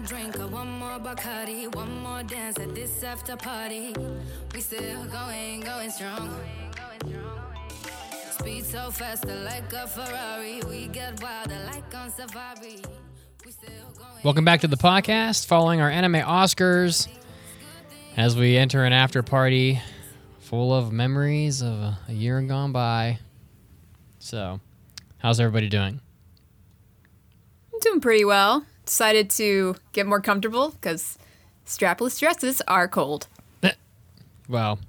more drink, or one more Bacardi, one more dance at this after party. We still going, going strong. Speed so fast, like a Ferrari. We get wilder like on safari. We still going. Welcome back to the podcast, following our anime Oscars as we enter an after party full of memories of a, a year gone by. So, how's everybody doing? I'm doing pretty well. Decided to get more comfortable because strapless dresses are cold. Well,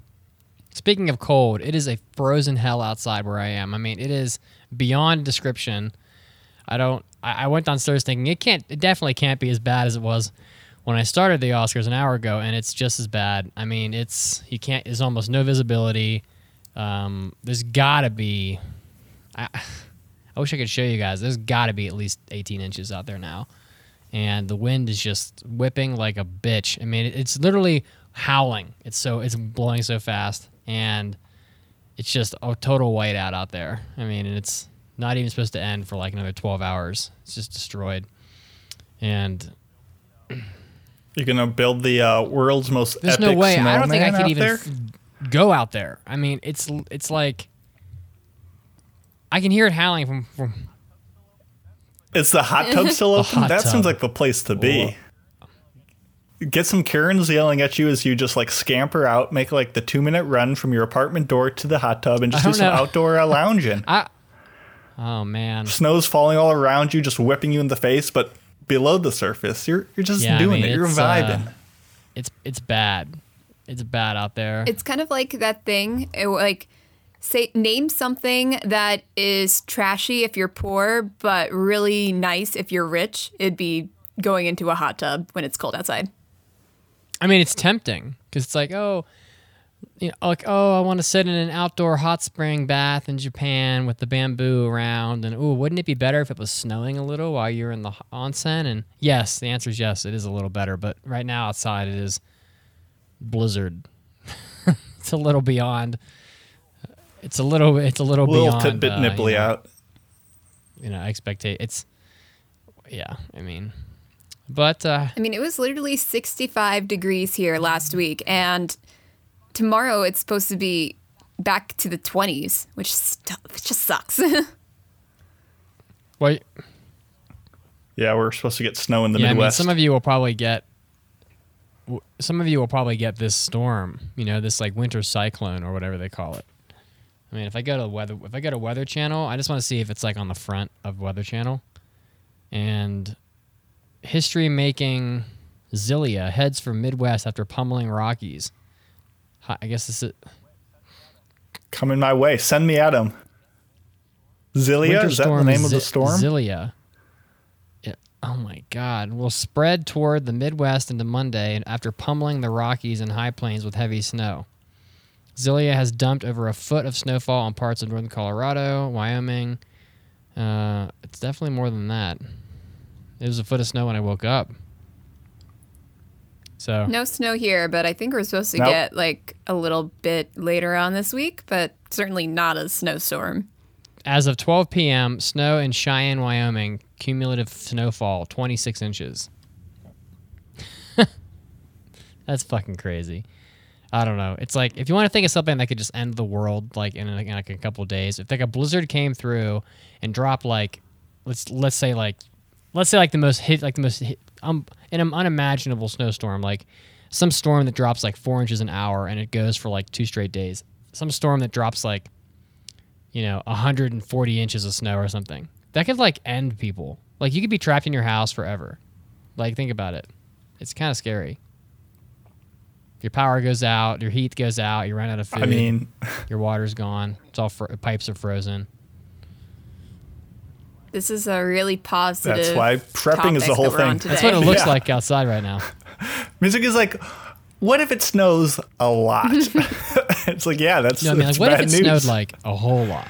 speaking of cold, it is a frozen hell outside where I am. I mean, it is beyond description. I don't. I, I went downstairs thinking it can't. It definitely can't be as bad as it was when I started the Oscars an hour ago, and it's just as bad. I mean, it's you can't. There's almost no visibility. Um, there's gotta be. I, I wish I could show you guys. There's gotta be at least 18 inches out there now, and the wind is just whipping like a bitch. I mean, it's literally howling. It's so it's blowing so fast, and it's just a total whiteout out there. I mean, and it's not even supposed to end for like another 12 hours. It's just destroyed, and You're gonna build the uh, world's most there's epic no way. I don't think I could even f- go out there. I mean, it's it's like I can hear it howling from from. Is the hot tub still open? that tub. seems like the place to be. Get some Karens yelling at you as you just like scamper out, make like the two minute run from your apartment door to the hot tub, and just do don't some know. outdoor uh, lounging. I, oh man. Snow's falling all around you, just whipping you in the face, but below the surface, you're you're just Yeah, I doing mean, it. You're it's, uh, vibing. It's it's bad. It's bad out there. It's kind of like that thing, it, like say name something that is trashy if you're poor, but really nice if you're rich. It'd be going into a hot tub when it's cold outside. I mean, it's tempting because it's like, oh, you know, like, oh, I want to sit in an outdoor hot spring bath in Japan with the bamboo around, and oh, wouldn't it be better if it was snowing a little while you're in the onsen? And yes, the answer is yes, it is a little better. But right now outside, it is blizzard. it's a little beyond. It's a little. It's a little Little beyond. tidbit uh, nipply you know, out. You know, expectate. It's. Yeah, I mean, but uh, I mean, it was literally 65 degrees here last week, and tomorrow it's supposed to be back to the 20s, which, st- which just sucks. Wait. Yeah, we're supposed to get snow in the yeah, I mean, Midwest. some of you will probably get. Some of you will probably get this storm, you know, this like winter cyclone or whatever they call it. I mean, if I go to weather, if I go to Weather Channel, I just want to see if it's like on the front of Weather Channel, and history making Xylia heads for Midwest after pummeling Rockies. I guess this is Coming my way. Send me at him. Xylia, is that the name of the storm? Xylia. Oh my God! Will spread toward the Midwest into Monday, after pummeling the Rockies and High Plains with heavy snow. Xylia has dumped over a foot of snowfall on parts of northern Colorado, Wyoming. Uh, it's definitely more than that. It was a foot of snow when I woke up. So no snow here, but I think we're supposed to Nope. get like a little bit later on this week, but certainly not a snowstorm. as of 12 p.m., snow in Cheyenne, Wyoming, cumulative snowfall 26 inches. That's fucking crazy. I don't know. It's like if you want to think of something that could just end the world, like in, like, in like a couple days, if like a blizzard came through and dropped like, let's let's say like, let's say like the most hit like the most hit, um an unimaginable snowstorm, like some storm that drops like four inches an hour and it goes for like two straight days. Some storm that drops like you know, 140 inches of snow or something. That could like end people. Like you could be trapped in your house forever. Like think about it. It's kind of scary. Your power goes out, your heat goes out, you run out of food. I mean, your water's gone. It's all fr- pipes are frozen. This is a really positive. That's why prepping is the whole that thing. That's what it looks Yeah. like outside right now. music is like, what if it snows a lot? it's like, yeah, that's, No, I mean, like, that's what if bad it news. snowed like a whole lot?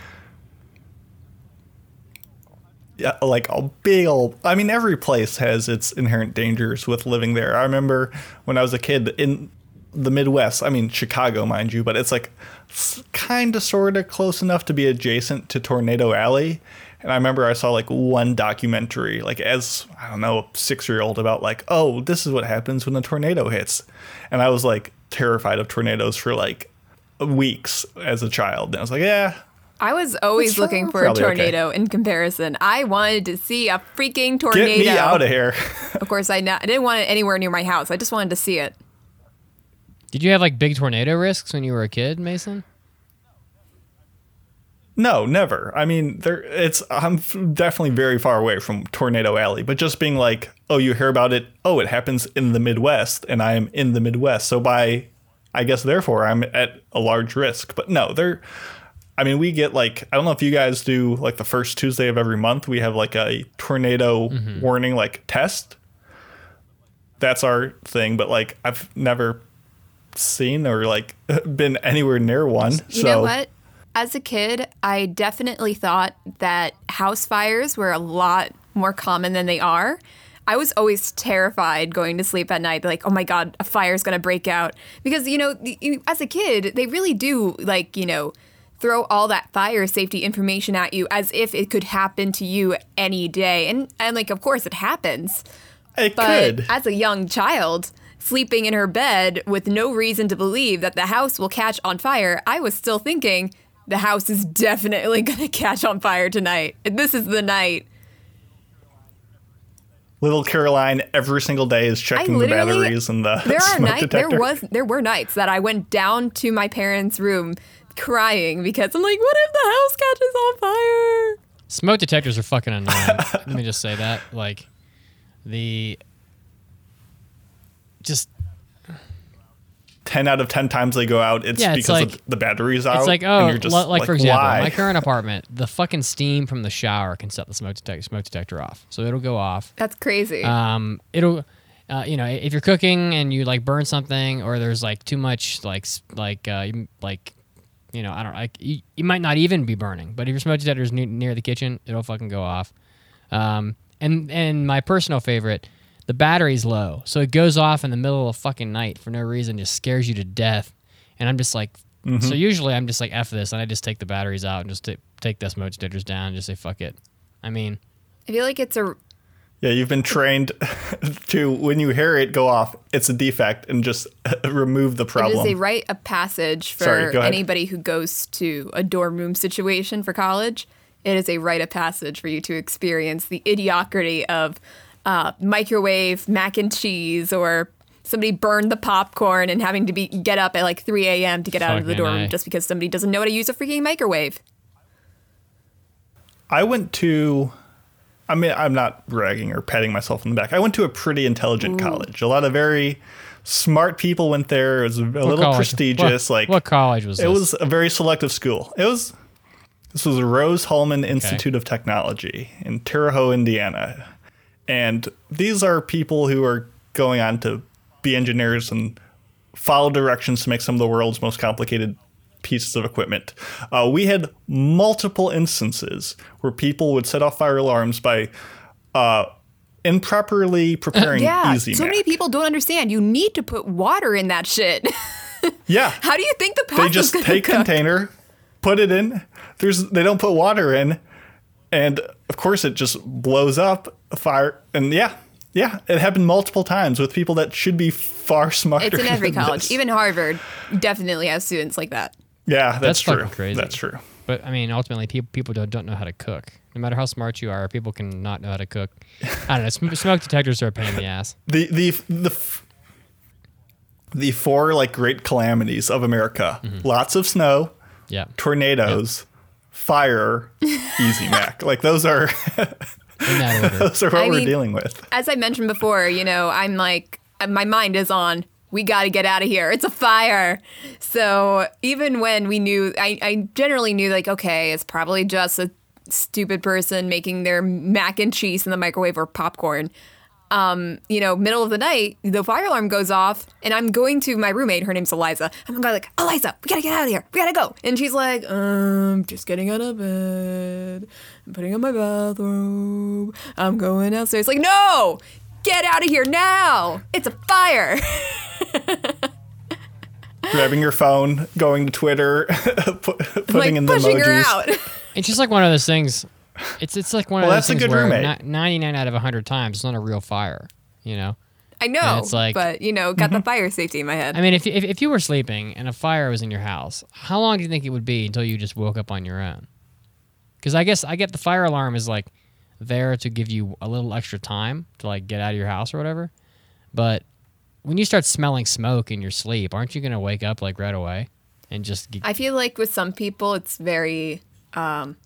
yeah, like a big old. I mean, every place has its inherent dangers with living there. I remember when I was a kid in the Midwest. I mean, Chicago, mind you, but it's like kind of, sort of close enough to be adjacent to Tornado Alley. And I remember I saw like one documentary, like as I don't know, six year old about like, oh, this is what happens when a tornado hits. And I was like terrified of tornadoes for like weeks as a child. And I was like, yeah, I was always looking for a probably okay. tornado in comparison. I wanted to see a freaking tornado. get tornado. me out of here. Of course, I, not, I didn't want it anywhere near my house. I just wanted to see it. Did you have like big tornado risks when you were a kid, Mason? No, never. I mean, there. It's. I'm f- definitely very far away from Tornado Alley, but just being like, oh, you hear about it. Oh, it happens in the Midwest, and I am in the Midwest, so by, I guess therefore I'm at a large risk. But no, there. I mean, we get like I don't know if you guys do like the first Tuesday of every month. We have like a tornado mm-hmm. warning like test. That's our thing, but like I've never seen or like been anywhere near one. You so know what? As a kid, I definitely thought that house fires were a lot more common than they are. I was always terrified going to sleep at night, like, oh my God, a fire's gonna break out. Because, you know, as a kid, they really do, like, you know, throw all that fire safety information at you as if it could happen to you any day. And, and like, of course, it happens. it But could. as a young child, sleeping in her bed with no reason to believe that the house will catch on fire, I was still thinking the house is definitely going to catch on fire tonight. This is the night. Little Caroline every single day is checking the batteries and the There are smoke nights. There was there were nights that I went down to my parents' room crying because I'm like, what if the house catches on fire? Smoke detectors are fucking annoying. Let me just say that. Like the just ten out of ten times they go out. It's Yeah, it's because like- of the batteries out. it's like and oh, you're just li- like, for example, why? my current apartment, the fucking steam from the shower can set the smoke detector smoke detector off, so it'll go off. That's crazy. Um, it'll. Uh, you know, if you're cooking and you like burn something, or there's like too much like like uh, you- like you know, I don't like you, you might not even be burning, but if your smoke detector is ne- near the kitchen, it'll fucking go off. Um, and and my personal favorite, the battery's low, so it goes off in the middle of the fucking night for no reason, just scares you to death. And I'm just like, so mm-hmm. usually I'm just like f this, and I just take the batteries out and just ta- take the smoke detectors down, and just say fuck it. I mean, I feel like it's a yeah, you've been trained to when you hear it go off, it's a defect, and just remove the problem. is a rite of passage for Sorry, anybody who goes to a dorm room situation for college. It is a rite of passage for you to experience the idiocracy of uh, microwave mac and cheese or somebody burned the popcorn and having to be get up at like 3 a.m. to get out of the dorm A. room just because somebody doesn't know how to use a freaking microwave. I went to. I mean, I'm not bragging or patting myself on the back. I went to a pretty intelligent college. A lot of very smart people went there. It was a what little college- prestigious. What, like what college was It this? was a very selective school. It was this was Rose Hulman Institute of Technology in Terre Haute, Indiana. And these are people who are going on to be engineers and follow directions to make some of the world's most complicated pieces of equipment. Uh, we had multiple instances where people would set off fire alarms by uh, improperly preparing Yeah, Easy so Mac. many people don't understand. You need to put water in that shit. Yeah, how do you think the they just take cook? container, put it in. There's they don't put water in, and of course it just blows up. Fire and yeah, yeah, it happened multiple times with people that should be far smarter. It's in every than college. this. Even Harvard definitely has students like that. yeah, that's, That's true. crazy. That's true. But I mean, ultimately, people people don't, don't know how to cook. No matter how smart you are, people can not know how to cook. I don't know. Sm- smoke detectors are a pain in the ass. The the the f- the four like great calamities of America: Mm-hmm. lots of snow, Yeah. tornadoes, fire, Easy Mac. Like those are In that order. those are what I we're mean- dealing with. As I mentioned before, you know, I'm like, my mind is on, we got to get out of here. It's a fire. So even when we knew, I, I generally knew, like, okay, it's probably just a stupid person making their mac and cheese in the microwave or popcorn. Um, you know, middle of the night, the fire alarm goes off, and I'm going to my roommate. Her name's Eliza. I'm going like, Eliza, we gotta get out of here. We gotta go. And she's like, um, just getting out of bed. I'm putting on my bathrobe. I'm going downstairs. Like, no, get out of here now. It's a fire. Grabbing your phone, going to Twitter, putting like in the pushing emojis. her out. It's just like one of those things. It's it's like one Well, of that's those a things good where roommate. 99 out of 100 times it's not a real fire, you know. I know, it's like- but you know, got Mm-hmm. the fire safety in my head. I mean, if, if if you were sleeping and a fire was in your house, how long do you think it would be until you just woke up on your own? Because I guess I get the fire alarm is like there to give you a little extra time to like get out of your house or whatever. But when you start smelling smoke in your sleep, aren't you gonna wake up like right away and just get, I feel like with some people, it's very, um,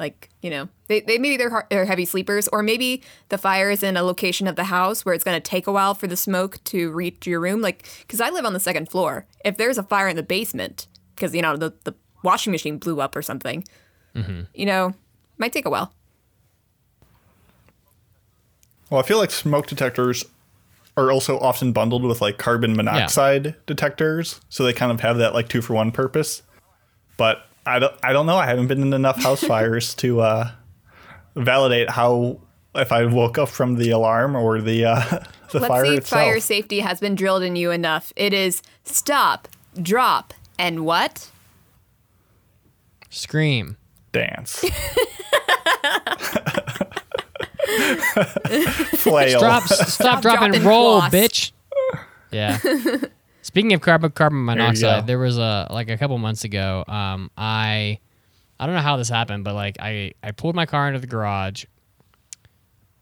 like you know, they, they maybe they're, they're heavy sleepers, or maybe the fire is in a location of the house where it's going to take a while for the smoke to reach your room. Like, because I live on the second floor. If there's a fire in the basement, because you know the the washing machine blew up or something, mm-hmm. you know, might take a while. Well, I feel like smoke detectors are also often bundled with like carbon monoxide detectors, so they kind of have that like two for one purpose. But I don't, I don't know. I haven't been in enough house fires to uh, validate how if I woke up from the alarm or the uh, the Let's fire see if itself. fire safety has been drilled in you enough. It is stop, drop, and what? scream? Dance. Flail. Stop, s- stop, drop, and dropping roll, floss. bitch. Yeah. Speaking of carbon carbon monoxide, go. there was a like a couple months ago. Um, I I don't know how this happened, but like I I pulled my car into the garage,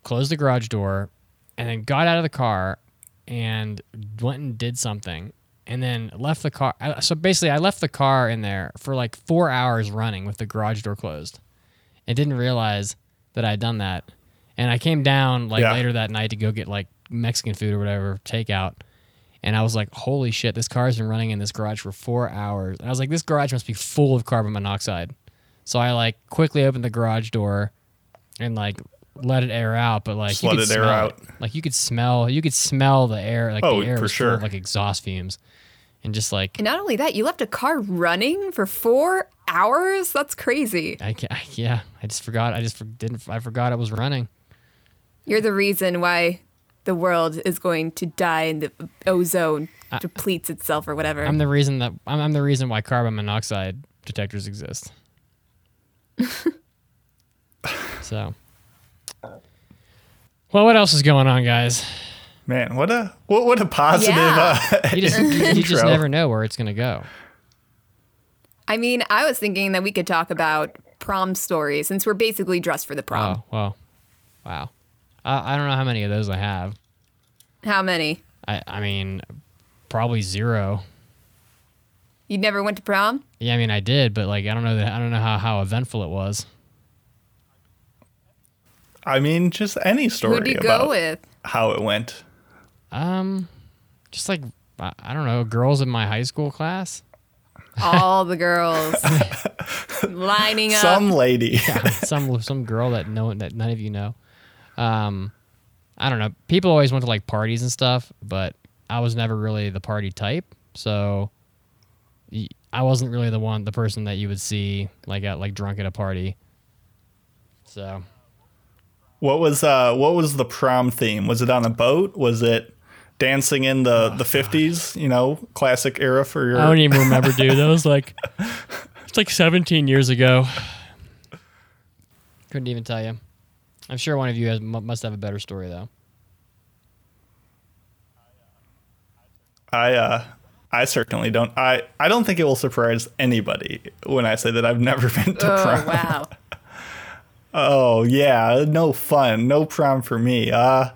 closed the garage door, and then got out of the car and went and did something, and then left the car. So basically, I left the car in there for like four hours running with the garage door closed, and didn't realize that I had done that. And I came down like Yeah. later that night to go get like Mexican food or whatever takeout. And I was like, holy shit, this car's been running in this garage for four hours. And I was like, this garage must be full of carbon monoxide. So I like quickly opened the garage door and like let it air out, but like Just you let could it air smell out. Like you could smell, you could smell the air. Like Oh, the air for was full of sure. like exhaust fumes, and just like And not only that, you left a car running for four hours. That's crazy. I, ca- yeah, I just forgot. I just for, didn't. I forgot it was running. You're the reason why the world is going to die and the ozone depletes itself or whatever. I'm the reason that I'm, I'm the reason why carbon monoxide detectors exist. so, well, what else is going on, guys? Man, what a what, what a positive Yeah. uh, You just you, you just never know where it's gonna go. I mean, I was thinking that we could talk about prom stories since we're basically dressed for the prom. Oh well, wow. I, I don't know how many of those I have. How many? I I mean, probably zero. You never went to prom? Yeah, I mean I did, but like I don't know that I don't know how, how eventful it was. I mean, just any story Who'd you about go with? how it went. Um, just like I, I don't know, girls in my high school class. All the girls lining up. Some lady. some some girl that no that none of you know. Um, I don't know. People always went to like parties and stuff, but I was never really the party type, so I wasn't really the one, the person that you would see like at like drunk at a party. So What was uh what was the prom theme? Was it on a boat? Was it dancing in the the 50s, you know, classic era for your I don't even remember, dude. That was like it's like 17 years ago. Couldn't even tell you. I'm sure one of you has, mu- must have a better story though. I uh I certainly don't. I I don't think it will surprise anybody when I say that I've never been to prom. Oh, prom. wow. Oh yeah, no fun, no prom for me. Uh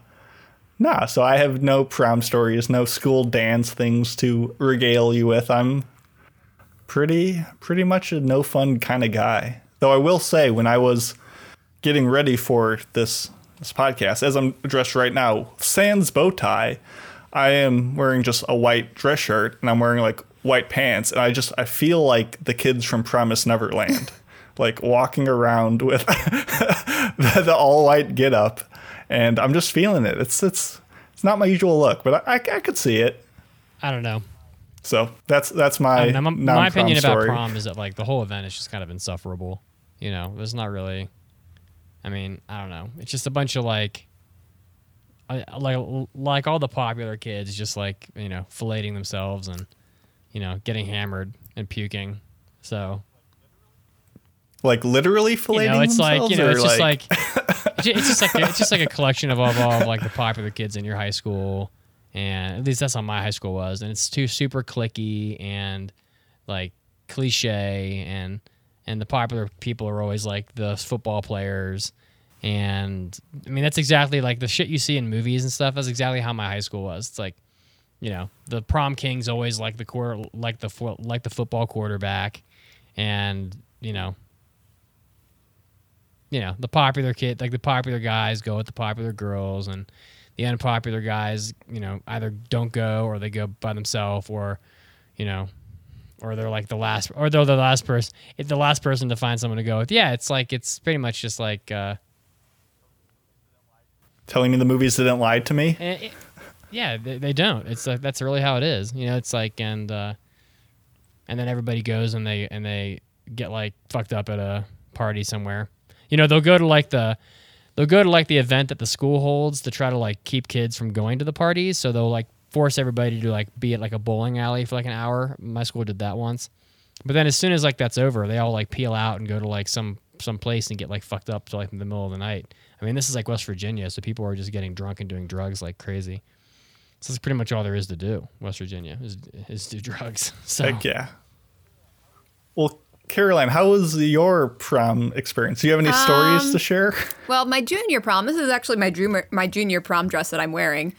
nah, so I have no prom stories, no school dance things to regale you with. I'm pretty pretty much a no fun kind of guy. Though I will say when I was getting ready for this this podcast, as I'm dressed right now, sans bow tie, I am wearing just a white dress shirt and I'm wearing like white pants and I just I feel like the kids from Promise Neverland. like walking around with the, the all white get up and I'm just feeling it. It's it's it's not my usual look, but I, I, I could see it. I don't know. So that's that's my I don't know. My, my opinion about prom is that like the whole event is just kind of insufferable. You know, it's not really. I mean, I don't know. It's just a bunch of like, like like all the popular kids just like you know filleting themselves and you know getting hammered and puking. So Like literally filleting you know, it's like you know, it's just like, it's it's just like it's just like a collection of all, of all of like the popular kids in your high school, and at least that's how my high school was, and it's too super clicky and like cliche, and and the popular people are always like the football players, and I mean that's exactly like the shit you see in movies and stuff. That's exactly how my high school was. It's like, you know, the prom king's always like the quarter, like the like the football quarterback, and you know you know the popular kid like the popular guys go with the popular girls and the unpopular guys you know either don't go or they go by themselves or you know or they're like the last or they're the last person the last person to find someone to go with. Yeah it's like it's pretty much just like uh telling me the movies didn't lie to me. eh, it- yeah they, they don't. It's like that's really how it is you know it's like and uh and then everybody goes and they and they get like fucked up at a party somewhere. You know they'll go to like the they'll go to like the event that the school holds to try to like keep kids from going to the parties so they'll like force everybody to like be at like a bowling alley for like an hour my school did that once but then as soon as like that's over they all like peel out and go to like some some place and get like fucked up to like in the middle of the night i mean this is like west virginia so people are just getting drunk and doing drugs like crazy so that's pretty much all there is to do west virginia is, is do drugs so Heck yeah. Well, Caroline, how was your prom experience? Do you have any stories Um, to share? Well, my junior prom. This is actually my junior my junior prom dress that I'm wearing.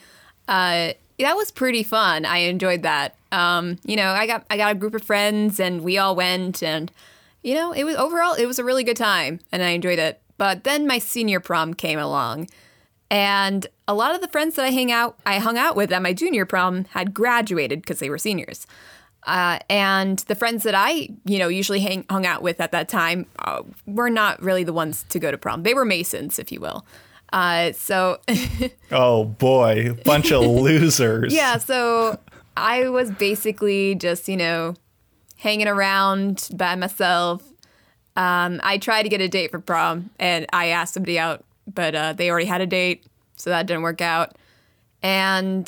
Uh, that was pretty fun. I enjoyed that. Um, you know, I got I got a group of friends and we all went and you know, it was overall it was a really good time and I enjoyed it. But then my senior prom came along. And a lot of the friends that I hang out I hung out with at my junior prom had graduated because they were seniors. Uh, and the friends that I, you know, usually hang, hung out with at that time uh, were not really the ones to go to prom. They were Masons, if you will. Uh, so, Oh boy, bunch of losers. yeah, so I was basically just, you know, hanging around by myself. Um, I tried to get a date for prom and I asked somebody out, but uh, they already had a date, so that didn't work out. And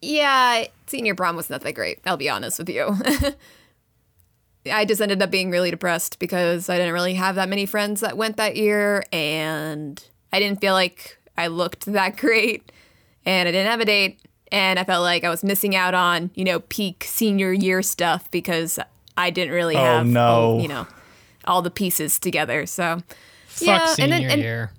yeah, senior prom was not that great. I'll be honest with you. I just ended up being really depressed because I didn't really have that many friends that went that year, and I didn't feel like I looked that great, and I didn't have a date, and I felt like I was missing out on you know peak senior year stuff because I didn't really Oh, have no. all, you know all the pieces together. So fuck yeah, senior and then and, year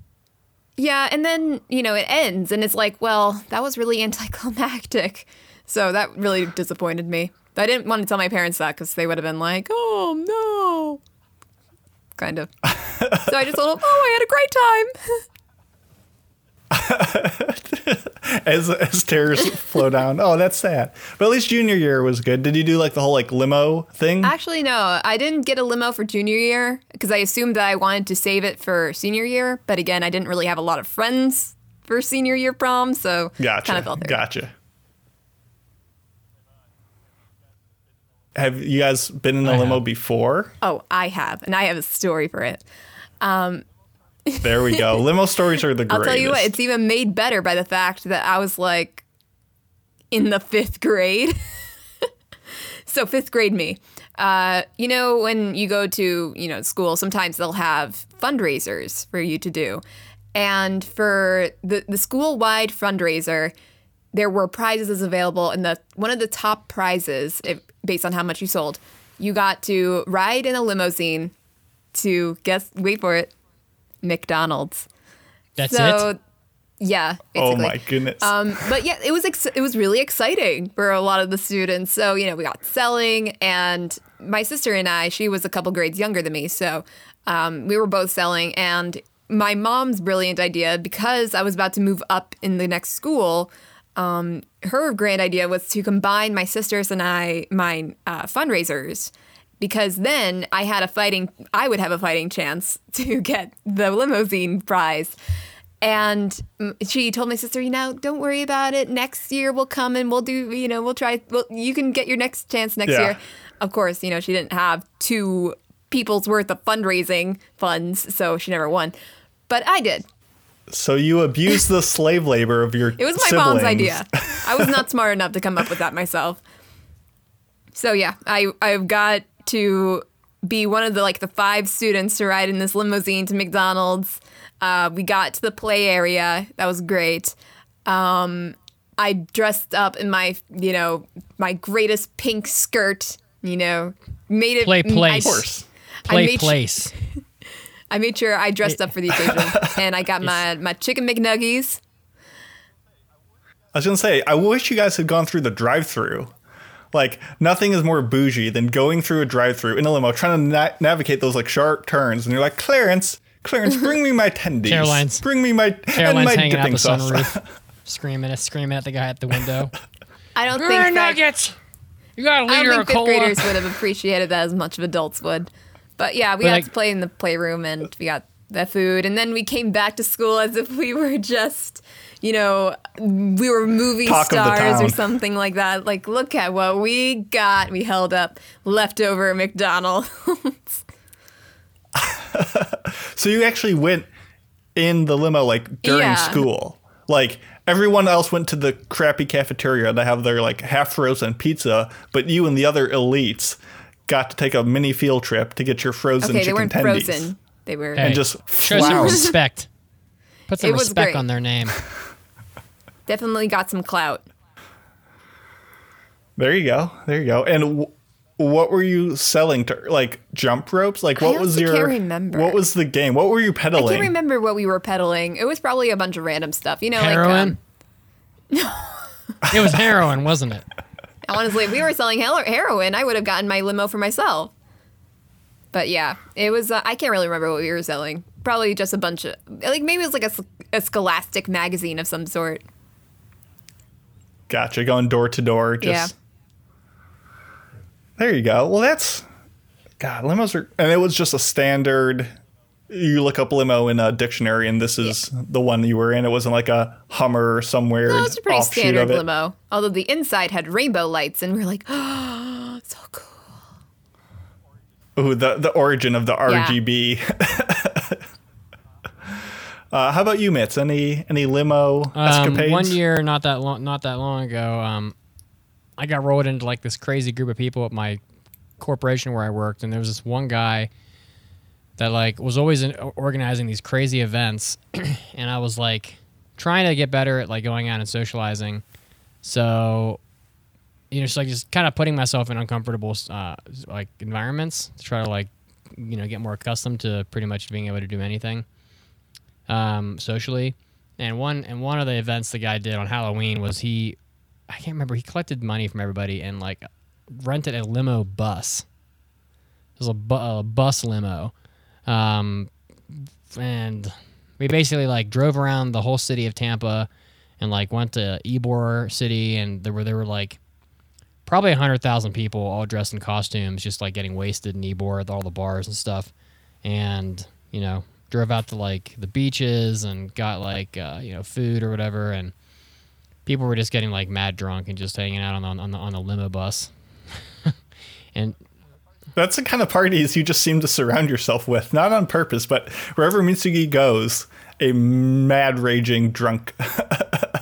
yeah, and then, you know, it ends and it's like, well, that was really anticlimactic. So that really disappointed me. I didn't want to tell my parents that because they would have been like, oh, no. Kind of. so I just told them, oh, I had a great time. As as tears flow down. Oh, that's sad. But at least junior year was good. Did you do like the whole like limo thing? Actually, no, I didn't get a limo for junior year because I assumed that I wanted to save it for senior year. But again, I didn't really have a lot of friends for senior year prom. So Gotcha. kind of felt there. Gotcha. Have you guys been in a limo before? Oh, I have. And I have a story for it. Um, There we go. limo stories are the greatest. I'll tell you what, it's even made better by the fact that I was like in the fifth grade. so fifth grade me. Uh, you know, when you go to, you know, school, sometimes they'll have fundraisers for you to do. And for the, the school wide fundraiser, there were prizes available and the one of the top prizes, if, based on how much you sold, you got to ride in a limousine to guess wait for it, McDonald's. that's So, it yeah. oh my goodness. Um, but yeah, it was ex- it was really exciting for a lot of the students. So you know, we got selling, and my sister and I, she was a couple grades younger than me, so um, we were both selling. And my mom's brilliant idea, because I was about to move up in the next school, um, her grand idea was to combine my sisters and I my uh, fundraisers. Because then I had a fighting, I would have a fighting chance to get the limousine prize. And she told my sister, you know, don't worry about it. Next year we'll come and we'll do, you know, we'll try. Well, you can get your next chance next Yeah. year. Of course, you know, she didn't have two people's worth of fundraising funds, so she never won. But I did. so you abused the slave labor of your It was my mom's siblings. idea. I was not smart enough to come up with that myself. So yeah, I I've got to be one of the like the five students to ride in this limousine to McDonald's. Uh, we got to the play area. That was great. Um, I dressed up in my, you know, my greatest pink skirt. You know, made it. Play I- place. Of course. I Play made su- place. I made sure I dressed up for the occasion, and I got my my chicken McNuggies. I was gonna say, I wish you guys had gone through the drive-through. Like nothing is more bougie than going through a drive-through in a limo, trying to na- navigate those like sharp turns, and you're like, Clarence, Clarence, bring me my tendies. Caroline's- bring me my and Caroline's my hanging out dipping the sauce. sunroof, screaming, screaming at the guy at the window. I don't Green think that, nuggets. You got a liter don't of think fifth cola. graders would have appreciated that as much of adults would. But yeah, we But, got like- to play in the playroom and we got the food, and then we came back to school as if we were just, you know, we were movie Talk stars or something like that. Like, look at what we got. We held up leftover McDonald's. So you actually went in the limo like during Yeah. school. Like everyone else went to the crappy cafeteria to have their like half frozen pizza, but you and the other elites got to take a mini field trip to get your frozen okay, they weren't tendies. frozen. They were. Hey, just show some respect. Put some It respect great. on their name. Definitely got some clout. There you go. There you go. And w- what were you selling to like jump ropes? Like what was honestly your can't remember. What was the game? What were you peddling? I can't remember what we were peddling. It was probably a bunch of random stuff. You know, Heroin. like um, it was heroin, wasn't it? honestly, if we were selling heroin, I would have gotten my limo for myself. But yeah, it was. Uh, I can't really remember what we were selling. Probably just a bunch of like maybe it was like a, a Scholastic magazine of some sort. Gotcha. Going door to door. Just Yeah. There you go. Well, that's God. Limos are, and it was just a standard. You look up limo in a dictionary, and this is the one you were in. It wasn't like a Hummer or somewhere. No, it's a pretty standard limo. Although the inside had rainbow lights, and we are like, oh, so cool. Ooh, the the origin of the RGB. uh, how about you, Mitz? Any any limo Um, escapades? one year, not that long, not that long ago, um, I got rolled into like this crazy group of people at my corporation where I worked, and there was this one guy that like was always in, organizing these crazy events, and I was like trying to get better at like going out and socializing. So, you know, just like just kind of putting myself in uncomfortable uh, like environments to try to like you know get more accustomed to pretty much being able to do anything um, socially. And one and one of the events the guy did on Halloween was he, I can't remember. He collected money from everybody and like rented a limo bus. It was a, bu- a bus limo, um, and we basically like drove around the whole city of Tampa, and like went to Ybor City, and there were there were like probably hundred thousand people all dressed in costumes, just like getting wasted in Ybor at all the bars and stuff, and you know drove out to like the beaches and got like uh, you know food or whatever, and people were just getting like mad drunk and just hanging out on the on the, on the limo bus, and That's the kind of parties you just seem to surround yourself with, not on purpose, but wherever Mitsugi goes, a mad raging drunk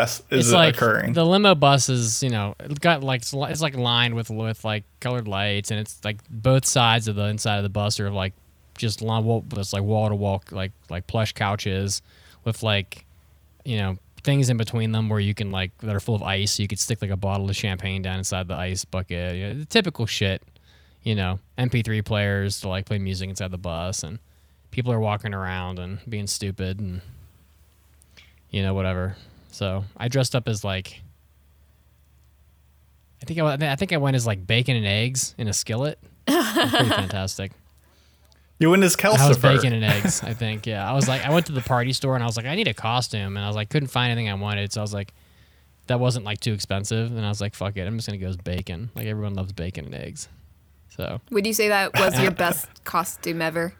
fest is it's like occurring. the limo bus is you know it got like it's it's like lined with with like colored lights and it's like both sides of the inside of the bus are like just line it's like wall to wall like like plush couches with like you know things in between them where you can like that are full of ice so you could stick like a bottle of champagne down inside the ice bucket. You know, the typical shit you know. Mp3 players to like play music inside the bus and people are walking around and being stupid and you know whatever so i dressed up as like i think i, I think i went as like bacon and eggs in a skillet It was pretty fantastic you win his I was bacon and eggs. I think. Yeah. I was like, I went to the party store and I was like, I need a costume, and I was like, couldn't find anything I wanted, so I was like, that wasn't like too expensive, and I was like, fuck it, I'm just gonna go as bacon. Like everyone loves bacon and eggs. So, Would you say that was your best costume ever?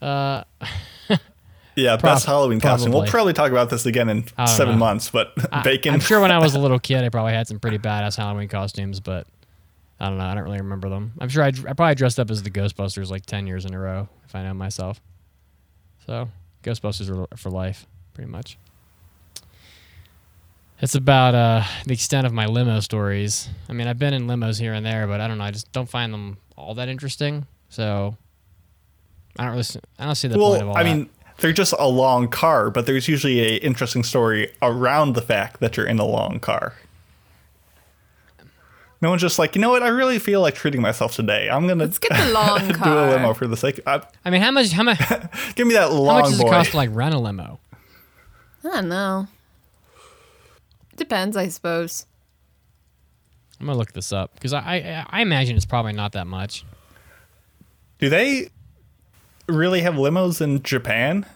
uh, Yeah, Prob- best Halloween costume. We'll probably. probably talk about this again in seven know. months, but I- bacon. I'm sure when I was a little kid, I probably had some pretty badass Halloween costumes, but I don't know. I don't really remember them. I'm sure I, I probably dressed up as the Ghostbusters like ten years in a row, if I know myself. So, Ghostbusters are for life, pretty much. It's about uh, the extent of my limo stories. I mean, I've been in limos here and there, but I don't know. I just don't find them all that interesting. So I don't really. I don't see the point of Well, all I that. mean, they're just a long car, but there's usually a interesting story around the fact that you're in a long car. No one's just like, you know what? I really feel like treating myself today. I'm gonna Let's get the long do a limo for the sake. I, I mean, how much? How much? give me that How long much does boy. it cost to like rent a limo? I don't know. Depends, I suppose. I'm gonna look this up because I, I I imagine it's probably not that much. Do they really have limos in Japan?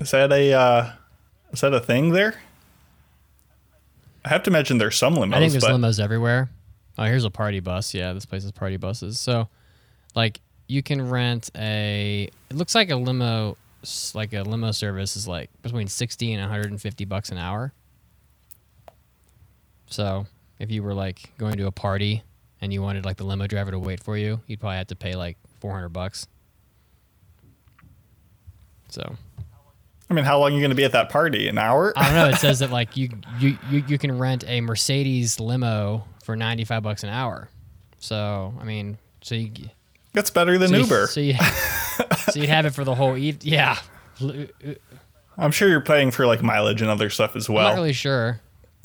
Is that a uh, is that a thing there? I have to imagine there's some limos. I think there's but limos everywhere. Oh, here's a party bus. Yeah, this place has party buses. So, like, you can rent a. It looks like a limo, like a limo service is like between sixty and 150 bucks an hour. So, if you were like going to a party and you wanted like the limo driver to wait for you, you'd probably have to pay like 400 bucks. So, I mean, how long are you going to be at that party? An hour? I don't know. It says that like you you you, you can rent a Mercedes limo for 95 bucks an hour. So, I mean, so you That's better than so you- Uber. so you so you'd have it for the whole eve. Yeah, I'm uh, uh, I'm sure you're paying for like mileage and other stuff as well, not really sure.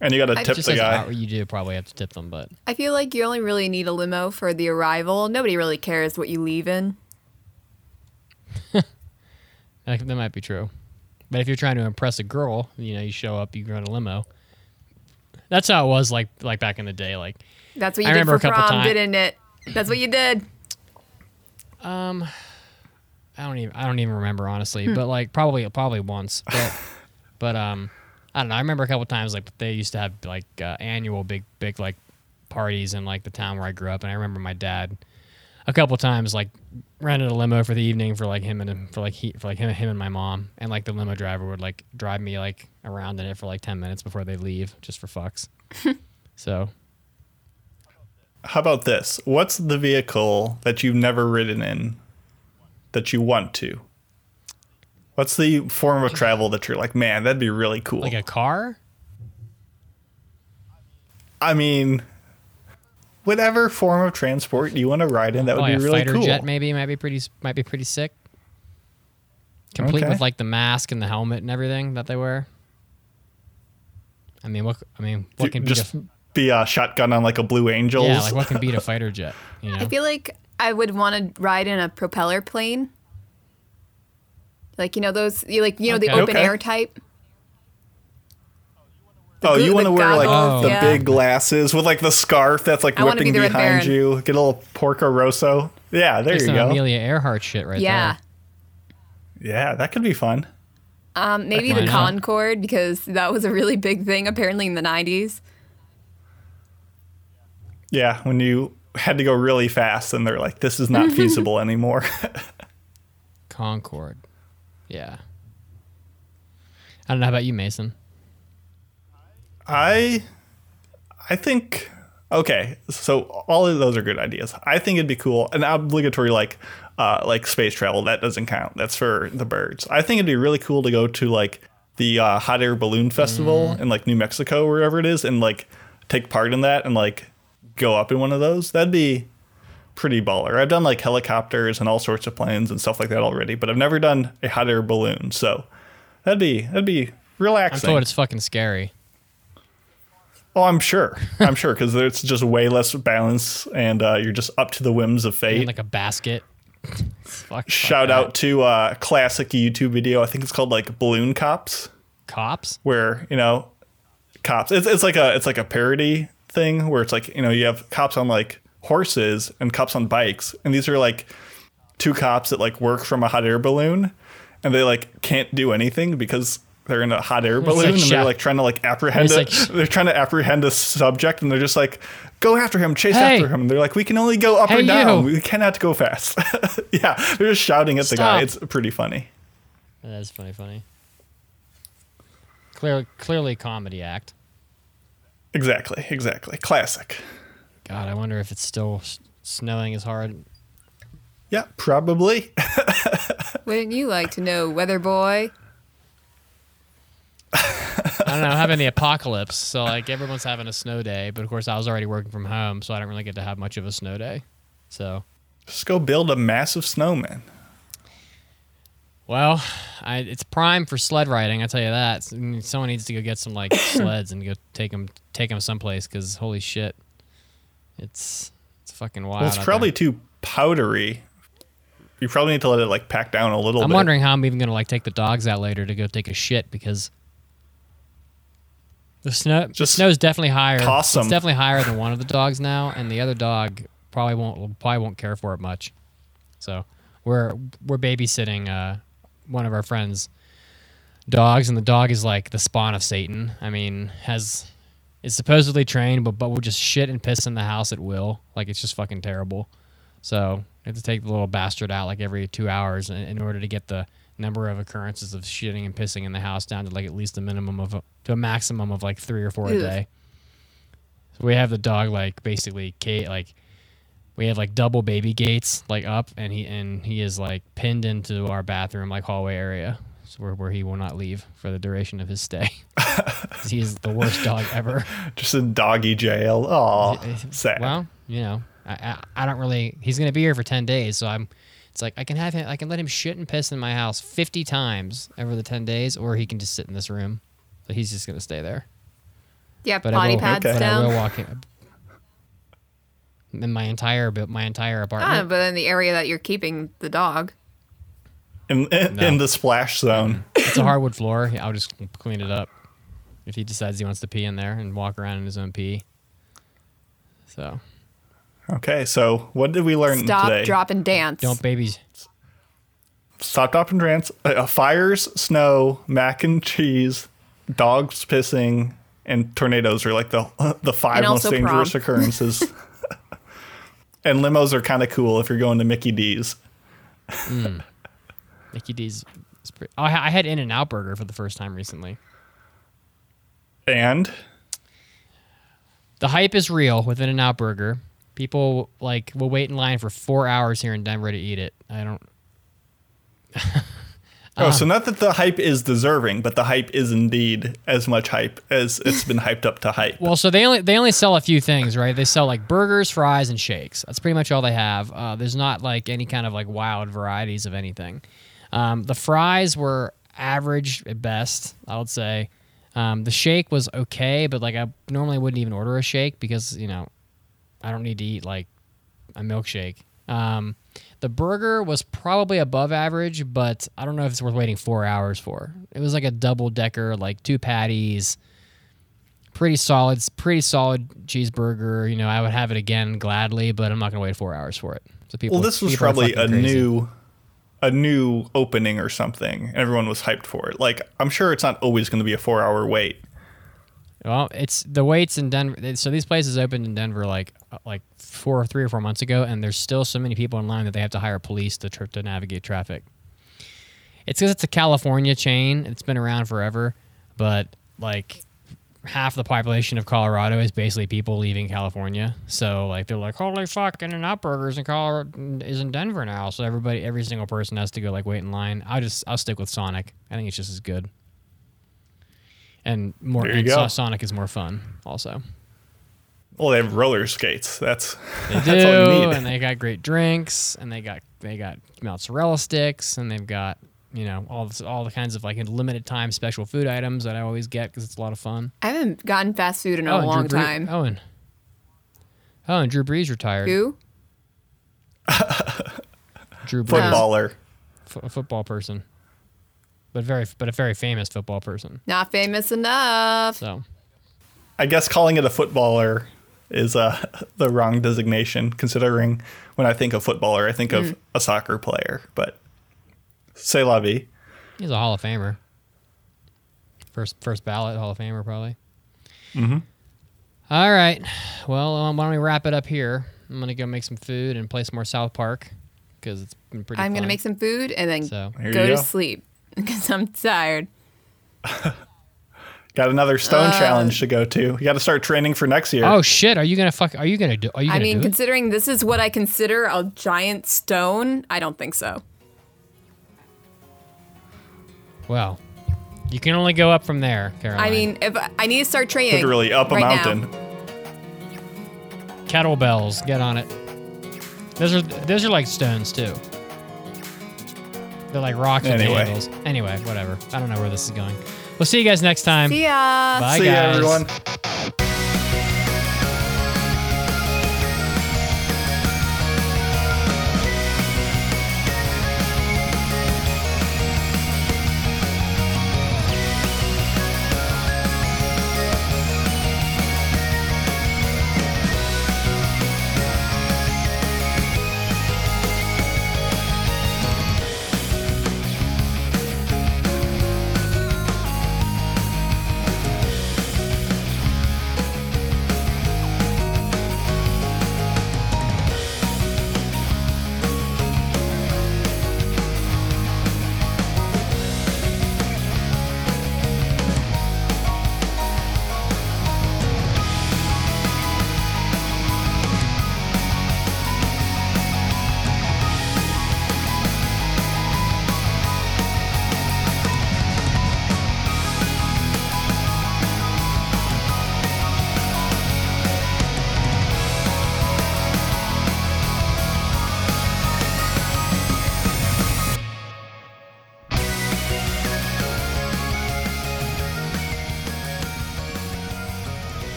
and you got to tip Just the guy. hour- you do probably have to tip them, but I feel like you only really need a limo for the arrival. Nobody really cares what you leave in. that, that might be true. But if you're trying to impress a girl, you know, you show up, you run a limo. That's how it was like like back in the day. Like That's what I you did for a couple prom, ti- didn't it? That's what you did. Um, I don't even I don't even remember honestly, Hmm. but like probably probably once, but but um, I don't know. I remember a couple times like they used to have like uh, annual big big like parties in like the town where I grew up, and I remember my dad a couple times like rented a limo for the evening for like him and for like he for like him him and my mom, and like the limo driver would like drive me like around in it for like ten minutes before they leave just for fucks. so How about this? What's the vehicle that you've never ridden in that you want to? What's the form of travel that you're like, man, that'd be really cool? like a car. I mean, whatever form of transport you want to ride in, that would Probably be a really fighter cool. jet maybe might be pretty might be pretty sick. Complete Okay. with like the mask and the helmet and everything that they wear. I mean, what I mean, what can beat Just a, be a shotgun on like a Blue Angels. yeah, like what can beat a fighter jet? You know, I feel like I would want to ride in a propeller plane. Like you know those, you like you know the open Okay. air type. The oh, goo- you want to wear like goggles, the yeah. big glasses with like the scarf that's like I wanna be whipping behind Baron. you. Get a little Porco Rosso. Yeah, there Just you an go. Amelia Earhart shit right Yeah. there. Yeah, that could be fun. Um, maybe the not? Concorde because that was a really big thing apparently in the 90s. Yeah, when you had to go really fast and they're like, this is not feasible anymore. Concorde. Yeah. I don't know how about you, Mason. I I think okay, so all of those are good ideas. I think it'd be cool. An obligatory like uh like space travel, that doesn't count. That's for the birds. I think it'd be really cool to go to like the uh, hot air balloon festival in like New Mexico wherever it is and like take part in that and like go up in one of those. That'd be pretty baller. I've done like helicopters and all sorts of planes and stuff like that already, but I've never done a hot air balloon. So that'd be that'd be relaxing. I'm relaxing. told it's fucking scary. Oh, I'm sure. I'm sure because it's just way less balance, and uh, you're just up to the whims of fate. like a basket. Fuck, fuck Shout that. out to uh, classic YouTube video. I think it's called like Balloon Cops, cops. where you know, cops. It's, it's like a it's like a parody thing where it's like you know you have cops on like horses and cops on bikes, and these are like two cops that like work from a hot air balloon, and they like can't do anything because they're in a hot air balloon like and they're like trying to like apprehend a, like they're trying to apprehend a subject and they're just like go after him chase Hey. after him and they're like we can only go up Hey, or down you. we cannot go fast yeah they're just shouting at the guy it's pretty funny That is funny, funny. Clearly, clearly comedy act. exactly exactly classic God, I wonder if it's still snowing as hard. yeah probably Wouldn't you like to know, Weather Boy? I don't know, having the apocalypse. So like everyone's having a snow day, but of course I was already working from home, so I don't really get to have much of a snow day. So Just go build a massive snowman. well, I, it's prime for sled riding. I tell you that. Mm, someone needs to go get some like sleds and go take them take them someplace because holy shit, it's it's fucking wild. Well, it's probably there. too powdery. You probably need to let it like pack down a little I'm bit. wondering how I'm even gonna like take the dogs out later to go take a shit because the snow the Just snow's definitely higher. toss It's definitely higher than one of the dogs now, and the other dog probably won't probably won't care for it much. So we're we're babysitting uh, one of our friends' dogs, and the dog is like the spawn of Satan. I mean, has is supposedly trained, but but will just shit and piss in the house at will. Like it's just fucking terrible. So we have to take the little bastard out like every two hours in, in order to get the number of occurrences of shitting and pissing in the house down to like at least a minimum of a, to a maximum of like three or four a day. So we have the dog like basically Kate like we have like double baby gates like up and he and he is like pinned into our bathroom like hallway area so where, where he will not leave for the duration of his stay. he is the worst dog ever. Just in doggy jail. Oh, sad. Well, you know, I, I I don't really. He's gonna be here for ten days, so I'm. It's like I can have him. I can let him shit and piss in my house fifty times over the ten days, or he can just sit in this room. So he's just gonna stay there. Yeah, But I will- pads Okay. But I will down. walk in. In my entire bu- my entire Ah, apartment. but in the area that you're keeping the dog. in, in, No. in the splash zone. it's a hardwood floor. I'll just clean it up if he decides he wants to pee in there and walk around in his own pee. So Okay, so what did we learn Stop, today? drop, and dance. don't babies. Stop, drop, and dance. Uh, uh, fires, snow, mac and cheese, dogs pissing, and tornadoes are like the the five And most dangerous prom. occurrences. and limos are kind of cool if you're going to Mickey D's. Mickey D's. is pretty- Oh, I I had In and Out Burger for the first time recently. And The hype is real with In and Out Burger. People like will wait in line for four hours here in Denver to eat it. I don't. oh, so not that the hype is deserving, but the hype is indeed as much hype as it's been hyped up to hype. Well, so they only they only sell a few things, right? They sell like burgers, fries, and shakes. That's pretty much all they have. Uh, there's not like any kind of like wild varieties of anything. Um, the fries were average at best, I would say. Um, the shake was okay, but like I normally wouldn't even order a shake because you know I don't need to eat like a milkshake. Um, the burger was probably above average, but I don't know if it's worth waiting four hours for. It was like a double decker, like two patties, pretty solid, pretty solid cheeseburger. You know, I would have it again gladly, but I'm not gonna wait four hours for it. So people, Well, this was probably a crazy. new a new opening or something. and Everyone was hyped for it. Like I'm sure it's not always going to be a 4-hour wait. Well, it's the waits in Denver. So these places opened in Denver like uh, like four, three or four months ago, and there's still so many people in line that they have to hire police to to navigate traffic. It's because it's a California chain. It's been around forever, but like half the population of Colorado is basically people leaving California. So like they're like, holy fuck, In and Out Burgers in Colorado is in Denver now. So everybody, every single person has to go like wait in line. I'll just I'll stick with Sonic. I think it's just as good. And more and. So- Sonic is more fun also. Well, they have roller skates. That's They that's do, all you need. and they got great drinks, and they got they got mozzarella sticks, and they've got you know all this, all the kinds of like limited time special food items that I always get because it's a lot of fun. I haven't gotten fast food in a oh, and long Drew Bre- time. Oh, and oh, and Drew Brees retired. Who? Drew Brees, Footballer. F- a football person, but very but a very famous football person. Not famous enough. So I guess calling it a footballer is uh, the wrong designation, considering when I think of footballer, I think Mm. of a soccer player. But say la vie. he's a Hall of Famer. First first ballot Hall of Famer probably. Mm-hmm. All right. Well, um, why don't we wrap it up here? I'm gonna go make some food and play some more South Park because it's been pretty. I'm gonna make some food and then So Here go to sleep because I'm tired. Got another stone Uh, challenge to go to. You got to start training for next year. Oh shit! Are you gonna fuck? Are you gonna do? Are you I gonna mean, do it? considering this is what I consider a giant stone, I don't think so. Well, You can only go up from there, Caroline. I mean, if I need to start training, Literally up a right now. mountain. kettlebells. Get on it. Those are those are like stones too. They're like rocks with Anyway. handles. Anyway, whatever. I don't know where this is going. We'll see you guys next time. See ya. Bye, See guys. ya, everyone.